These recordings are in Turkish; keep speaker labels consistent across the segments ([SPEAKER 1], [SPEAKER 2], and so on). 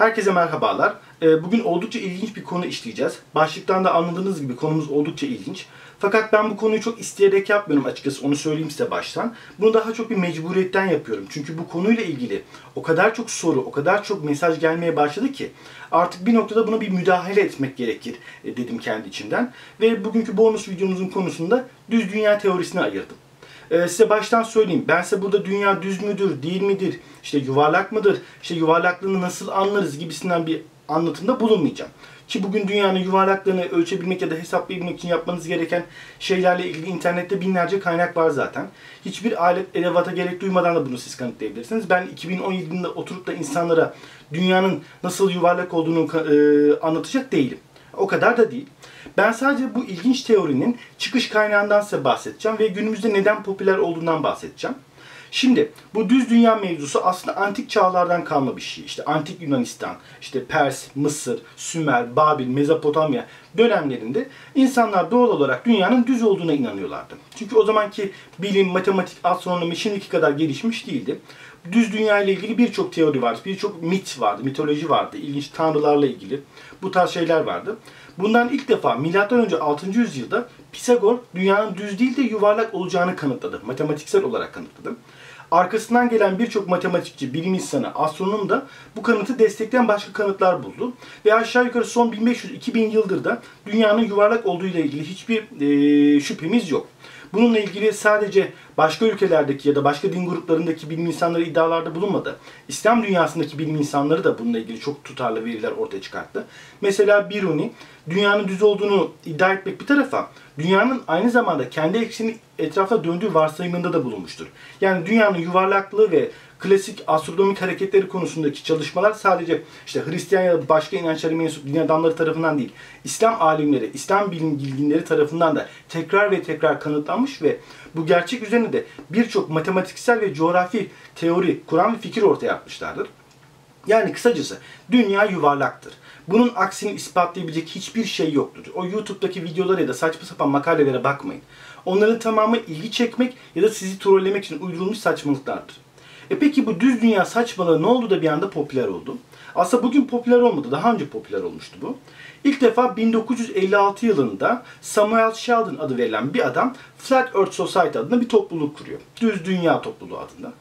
[SPEAKER 1] Herkese merhabalar. Ee, bugün oldukça ilginç bir konu işleyeceğiz. Başlıktan da anladığınız gibi konumuz oldukça ilginç. Fakat ben bu konuyu çok isteyerek yapmıyorum açıkçası onu söyleyeyim size baştan. Bunu daha çok bir mecburiyetten yapıyorum. Çünkü bu konuyla ilgili o kadar çok soru, o kadar çok mesaj gelmeye başladı ki artık bir noktada buna bir müdahale etmek gerekir e, dedim kendi içimden. Ve bugünkü bonus videomuzun konusunda düz dünya teorisine ayırdım. Ee, size baştan söyleyeyim. Ben size burada dünya düz müdür, değil midir, işte yuvarlak mıdır, işte yuvarlaklığını nasıl anlarız gibisinden bir anlatımda bulunmayacağım. Ki bugün dünyanın yuvarlaklığını ölçebilmek ya da hesaplayabilmek için yapmanız gereken şeylerle ilgili internette binlerce kaynak var zaten. Hiçbir alet edevata gerek duymadan da bunu siz kanıtlayabilirsiniz. Ben 2017 yılında oturup da insanlara dünyanın nasıl yuvarlak olduğunu e, anlatacak değilim. O kadar da değil. Ben sadece bu ilginç teorinin çıkış kaynağından size bahsedeceğim ve günümüzde neden popüler olduğundan bahsedeceğim. Şimdi bu düz dünya mevzusu aslında antik çağlardan kalma bir şey. İşte antik Yunanistan, işte Pers, Mısır, Sümer, Babil, Mezopotamya dönemlerinde insanlar doğal olarak dünyanın düz olduğuna inanıyorlardı. Çünkü o zamanki bilim, matematik, astronomi şimdiki kadar gelişmiş değildi. Düz dünya ile ilgili birçok teori vardı, birçok mit vardı, mitoloji vardı, ilginç tanrılarla ilgili bu tarz şeyler vardı. Bundan ilk defa M.Ö. 6. yüzyılda Pisagor dünyanın düz değil de yuvarlak olacağını kanıtladı. Matematiksel olarak kanıtladı. Arkasından gelen birçok matematikçi, bilim insanı, astronom da bu kanıtı destekleyen başka kanıtlar buldu. Ve aşağı yukarı son 1500-2000 yıldır da dünyanın yuvarlak olduğu ile ilgili hiçbir e, şüphemiz yok. Bununla ilgili sadece başka ülkelerdeki ya da başka din gruplarındaki bilim insanları iddialarda bulunmadı. İslam dünyasındaki bilim insanları da bununla ilgili çok tutarlı veriler ortaya çıkarttı. Mesela Biruni dünyanın düz olduğunu iddia etmek bir tarafa dünyanın aynı zamanda kendi ekseni etrafta döndüğü varsayımında da bulunmuştur. Yani dünyanın yuvarlaklığı ve klasik astronomik hareketleri konusundaki çalışmalar sadece işte Hristiyan ya da başka inançlara mensup din adamları tarafından değil, İslam alimleri, İslam bilginleri tarafından da tekrar ve tekrar kanıtlanmış ve bu gerçek üzerine de birçok matematiksel ve coğrafi teori kuran bir fikir ortaya atmışlardır. Yani kısacası dünya yuvarlaktır. Bunun aksini ispatlayabilecek hiçbir şey yoktur. O YouTube'daki videolara ya da saçma sapan makalelere bakmayın. Onların tamamı ilgi çekmek ya da sizi trollemek için uydurulmuş saçmalıklardır. E peki bu düz dünya saçmalığı ne oldu da bir anda popüler oldu? Aslında bugün popüler olmadı. Daha önce popüler olmuştu bu. İlk defa 1956 yılında Samuel Sheldon adı verilen bir adam Flat Earth Society adında bir topluluk kuruyor. Düz Dünya Topluluğu adında.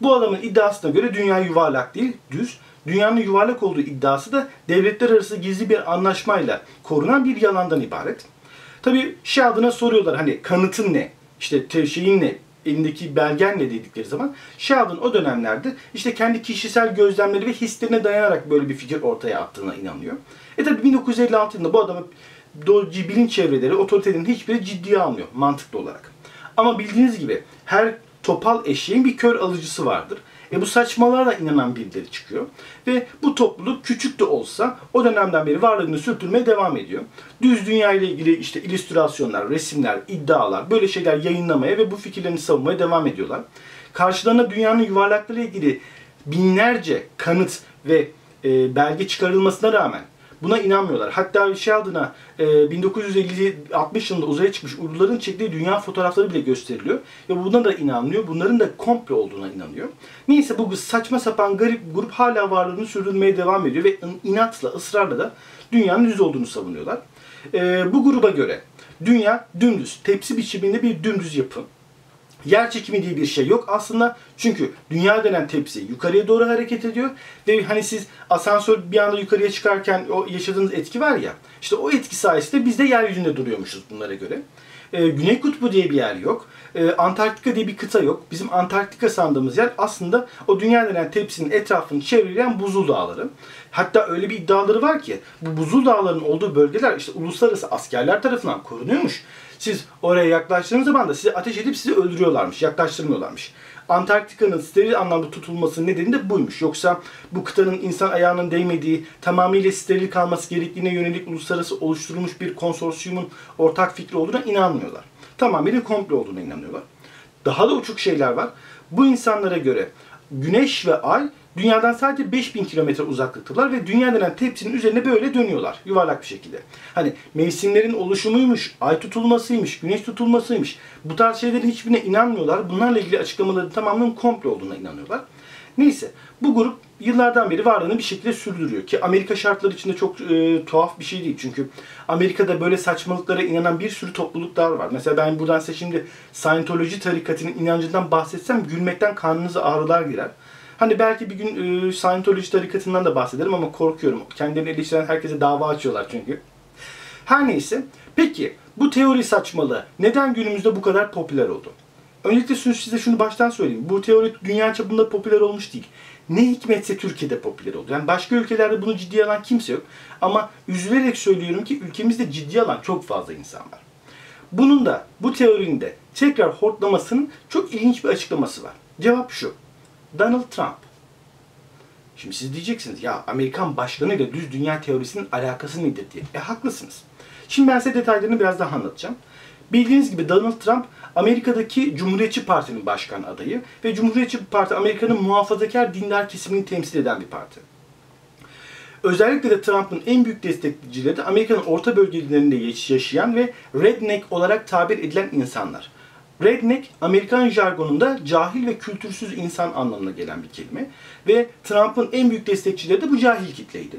[SPEAKER 1] Bu adamın iddiasına göre dünya yuvarlak değil, düz. Dünyanın yuvarlak olduğu iddiası da devletler arası gizli bir anlaşmayla korunan bir yalandan ibaret. Tabi Sheldon'a soruyorlar hani kanıtın ne? İşte şeyin ne? Elindeki belgen ne dedikleri zaman Sheldon o dönemlerde işte kendi kişisel gözlemleri ve hislerine dayanarak böyle bir fikir ortaya attığına inanıyor. E tabi 1956 yılında bu adamı bilinç çevreleri, otoritenin hiçbiri ciddiye almıyor mantıklı olarak. Ama bildiğiniz gibi her topal eşeğin bir kör alıcısı vardır. E bu saçmalarla inanan birileri çıkıyor. Ve bu topluluk küçük de olsa o dönemden beri varlığını sürdürmeye devam ediyor. Düz dünya ile ilgili işte illüstrasyonlar, resimler, iddialar böyle şeyler yayınlamaya ve bu fikirlerini savunmaya devam ediyorlar. Karşılarına dünyanın yuvarlaklığı ile ilgili binlerce kanıt ve e, belge çıkarılmasına rağmen Buna inanmıyorlar. Hatta Sheldon'a e, 1950-60 yılında uzaya çıkmış uyduların çektiği dünya fotoğrafları bile gösteriliyor. Ve buna da inanmıyor. Bunların da komple olduğuna inanıyor. Neyse bu saçma sapan garip grup hala varlığını sürdürmeye devam ediyor ve inatla, ısrarla da dünyanın düz olduğunu savunuyorlar. E, bu gruba göre dünya dümdüz, tepsi biçiminde bir dümdüz yapı. Yer çekimi diye bir şey yok aslında. Çünkü dünya denen tepsi yukarıya doğru hareket ediyor. Ve hani siz asansör bir anda yukarıya çıkarken o yaşadığınız etki var ya. İşte o etki sayesinde biz de yeryüzünde duruyormuşuz bunlara göre. Ee, Güney Kutbu diye bir yer yok. Ee, Antarktika diye bir kıta yok. Bizim Antarktika sandığımız yer aslında o dünya denen tepsinin etrafını çevreleyen buzul dağları. Hatta öyle bir iddiaları var ki bu buzul dağların olduğu bölgeler işte uluslararası askerler tarafından korunuyormuş. Siz oraya yaklaştığınız zaman da sizi ateş edip sizi öldürüyorlarmış, yaklaştırmıyorlarmış. Antarktika'nın steril anlamda tutulması nedeni de buymuş. Yoksa bu kıtanın insan ayağının değmediği, tamamıyla steril kalması gerektiğine yönelik uluslararası oluşturulmuş bir konsorsiyumun ortak fikri olduğuna inanmıyorlar. Tamamıyla komple olduğuna inanıyorlar. Daha da uçuk şeyler var. Bu insanlara göre Güneş ve Ay Dünyadan sadece 5000 kilometre uzaklıktalar ve dünya denen tepsinin üzerine böyle dönüyorlar yuvarlak bir şekilde. Hani mevsimlerin oluşumuymuş, ay tutulmasıymış, güneş tutulmasıymış. Bu tarz şeylerin hiçbirine inanmıyorlar. Bunlarla ilgili açıklamaların tamamının komple olduğuna inanıyorlar. Neyse bu grup yıllardan beri varlığını bir şekilde sürdürüyor. Ki Amerika şartları içinde çok e, tuhaf bir şey değil. Çünkü Amerika'da böyle saçmalıklara inanan bir sürü topluluklar var. Mesela ben buradan size şimdi Scientology tarikatının inancından bahsetsem gülmekten karnınıza ağrılar girer. Hani belki bir gün e, Scientology tarikatından da bahsederim ama korkuyorum. Kendilerini eleştiren herkese dava açıyorlar çünkü. Her neyse. Peki bu teori saçmalığı neden günümüzde bu kadar popüler oldu? Öncelikle size şunu baştan söyleyeyim. Bu teori dünya çapında popüler olmuş değil. Ne hikmetse Türkiye'de popüler oldu. Yani başka ülkelerde bunu ciddiye alan kimse yok. Ama üzülerek söylüyorum ki ülkemizde ciddiye alan çok fazla insan var. Bunun da bu teorinin de tekrar hortlamasının çok ilginç bir açıklaması var. Cevap şu. Donald Trump. Şimdi siz diyeceksiniz ya Amerikan başkanı ile düz dünya teorisinin alakası nedir diye. E haklısınız. Şimdi ben size detaylarını biraz daha anlatacağım. Bildiğiniz gibi Donald Trump Amerika'daki Cumhuriyetçi Parti'nin başkan adayı ve Cumhuriyetçi Parti Amerika'nın muhafazakar dindar kesimini temsil eden bir parti. Özellikle de Trump'ın en büyük destekçileri de Amerika'nın orta bölgelerinde yaşayan ve redneck olarak tabir edilen insanlar. Redneck, Amerikan jargonunda cahil ve kültürsüz insan anlamına gelen bir kelime. Ve Trump'ın en büyük destekçileri de bu cahil kitleydi.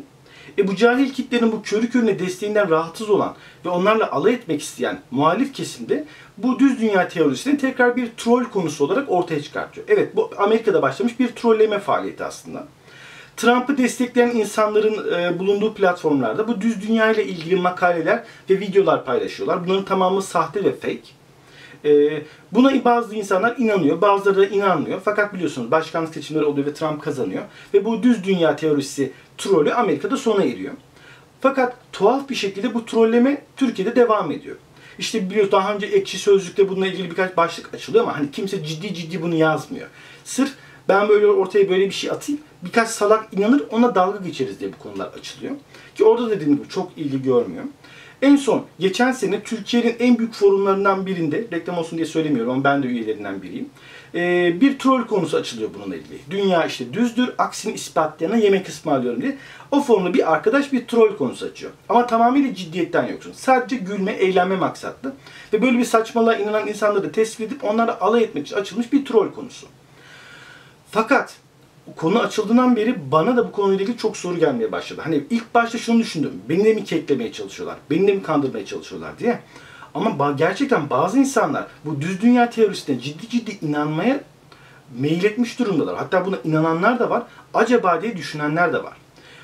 [SPEAKER 1] E bu cahil kitlenin bu körü körüne desteğinden rahatsız olan ve onlarla alay etmek isteyen muhalif kesimde bu düz dünya teorisini tekrar bir troll konusu olarak ortaya çıkartıyor. Evet bu Amerika'da başlamış bir trolleme faaliyeti aslında. Trump'ı destekleyen insanların e, bulunduğu platformlarda bu düz dünya ile ilgili makaleler ve videolar paylaşıyorlar. Bunların tamamı sahte ve fake. E, buna bazı insanlar inanıyor, bazıları da inanmıyor. Fakat biliyorsunuz başkanlık seçimleri oluyor ve Trump kazanıyor. Ve bu düz dünya teorisi trolü Amerika'da sona eriyor. Fakat tuhaf bir şekilde bu trolleme Türkiye'de devam ediyor. İşte biliyoruz daha önce ekşi sözlükte bununla ilgili birkaç başlık açılıyor ama hani kimse ciddi ciddi bunu yazmıyor. Sırf ben böyle ortaya böyle bir şey atayım, birkaç salak inanır ona dalga geçeriz diye bu konular açılıyor. Ki orada dediğim gibi çok ilgi görmüyor. En son geçen sene Türkiye'nin en büyük forumlarından birinde, reklam olsun diye söylemiyorum ama ben de üyelerinden biriyim. Ee, bir troll konusu açılıyor bununla ilgili. Dünya işte düzdür, aksini ispatlayana yemek ısmarlıyorum diye. O forumda bir arkadaş bir troll konusu açıyor. Ama tamamıyla ciddiyetten yoksun. Sadece gülme, eğlenme maksatlı. Ve böyle bir saçmalığa inanan insanları tespit edip onlara alay etmek için açılmış bir troll konusu. Fakat konu açıldığından beri bana da bu konuyla ilgili çok soru gelmeye başladı. Hani ilk başta şunu düşündüm. Beni de mi keklemeye çalışıyorlar? Beni de mi kandırmaya çalışıyorlar diye. Ama gerçekten bazı insanlar bu düz dünya teorisine ciddi ciddi inanmaya meyil etmiş durumdalar. Hatta buna inananlar da var. Acaba diye düşünenler de var.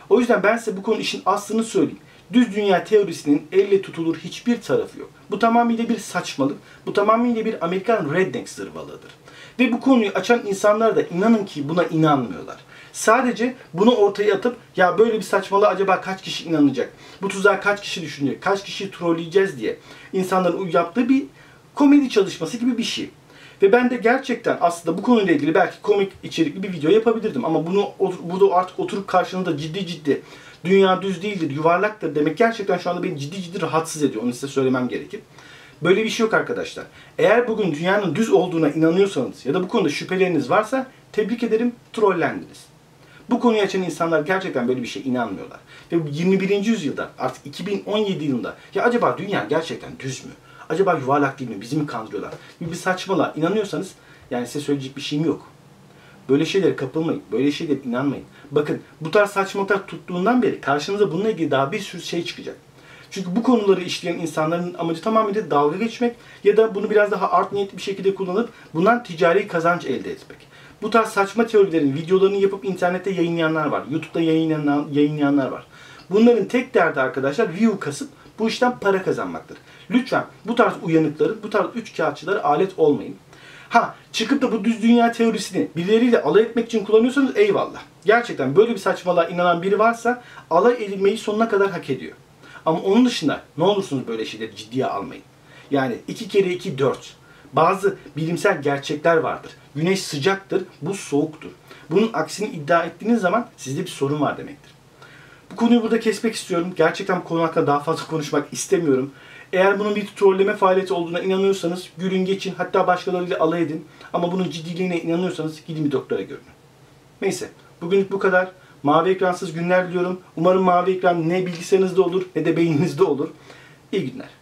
[SPEAKER 1] O yüzden ben size bu konu işin aslını söyleyeyim. Düz dünya teorisinin elle tutulur hiçbir tarafı yok. Bu tamamıyla bir saçmalık. Bu tamamıyla bir Amerikan redneck zırvalığıdır. Ve bu konuyu açan insanlar da inanın ki buna inanmıyorlar. Sadece bunu ortaya atıp ya böyle bir saçmalığa acaba kaç kişi inanacak? Bu tuzağa kaç kişi düşünecek? Kaç kişi trolleyeceğiz diye insanların yaptığı bir komedi çalışması gibi bir şey. Ve ben de gerçekten aslında bu konuyla ilgili belki komik içerikli bir video yapabilirdim. Ama bunu burada artık oturup karşınızda ciddi ciddi dünya düz değildir, yuvarlaktır demek gerçekten şu anda beni ciddi ciddi rahatsız ediyor. Onu size söylemem gerekir. Böyle bir şey yok arkadaşlar. Eğer bugün dünyanın düz olduğuna inanıyorsanız ya da bu konuda şüpheleriniz varsa tebrik ederim trollendiniz. Bu konuyu açan insanlar gerçekten böyle bir şey inanmıyorlar. Ve 21. yüzyılda artık 2017 yılında ya acaba dünya gerçekten düz mü? Acaba yuvarlak değil mi? Bizi mi kandırıyorlar? Bir, bir saçmalığa inanıyorsanız yani size söyleyecek bir şeyim yok. Böyle şeylere kapılmayın. Böyle şeylere inanmayın. Bakın bu tarz saçmalıklar tuttuğundan beri karşınıza bununla ilgili daha bir sürü şey çıkacak. Çünkü bu konuları işleyen insanların amacı tamamıyla dalga geçmek ya da bunu biraz daha art niyetli bir şekilde kullanıp bundan ticari kazanç elde etmek. Bu tarz saçma teorilerin videolarını yapıp internette yayınlayanlar var. YouTube'da yayınlayan, yayınlayanlar var. Bunların tek derdi arkadaşlar view kasıp bu işten para kazanmaktır. Lütfen bu tarz uyanıkları, bu tarz üç kağıtçılara alet olmayın. Ha çıkıp da bu düz dünya teorisini birileriyle alay etmek için kullanıyorsanız eyvallah. Gerçekten böyle bir saçmalığa inanan biri varsa alay edilmeyi sonuna kadar hak ediyor. Ama onun dışında ne olursunuz böyle şeyleri ciddiye almayın. Yani iki kere iki dört. Bazı bilimsel gerçekler vardır. Güneş sıcaktır, bu soğuktur. Bunun aksini iddia ettiğiniz zaman sizde bir sorun var demektir. Bu konuyu burada kesmek istiyorum. Gerçekten bu konu hakkında daha fazla konuşmak istemiyorum. Eğer bunun bir trolleme faaliyeti olduğuna inanıyorsanız gülün geçin hatta başkalarıyla alay edin. Ama bunun ciddiliğine inanıyorsanız gidin bir doktora görün. Neyse bugünlük bu kadar. Mavi ekransız günler diliyorum. Umarım mavi ekran ne bilgisayarınızda olur ne de beyninizde olur. İyi günler.